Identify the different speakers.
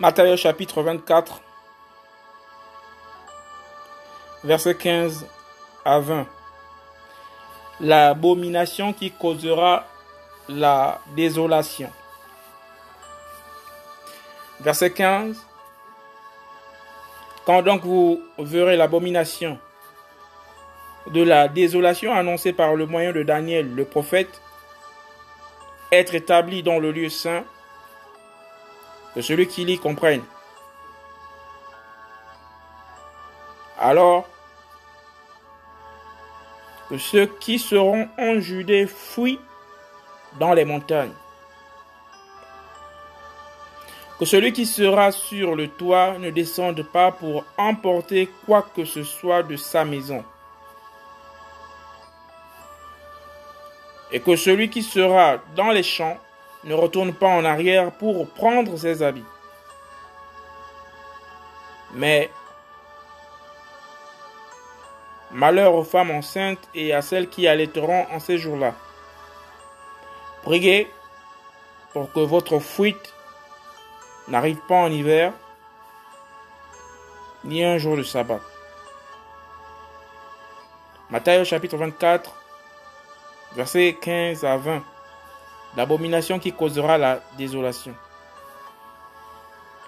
Speaker 1: Matthieu chapitre 24, verset 15 à 20. L'abomination qui causera la désolation. Verset 15. Quand donc vous verrez l'abomination de la désolation annoncée par le moyen de Daniel le prophète être établi dans le lieu saint, que celui qui lit comprenne. Alors, que ceux qui seront en Judée fuient dans les montagnes. Que celui qui sera sur le toit ne descende pas pour emporter quoi que ce soit de sa maison. Et que celui qui sera dans les champs ne retourne pas en arrière pour prendre ses habits. Mais malheur aux femmes enceintes et à celles qui allaiteront en ces jours-là. Priez pour que votre fuite n'arrive pas en hiver, ni un jour de sabbat. Matthieu chapitre 24, versets 15 à 20. L'abomination qui causera la désolation.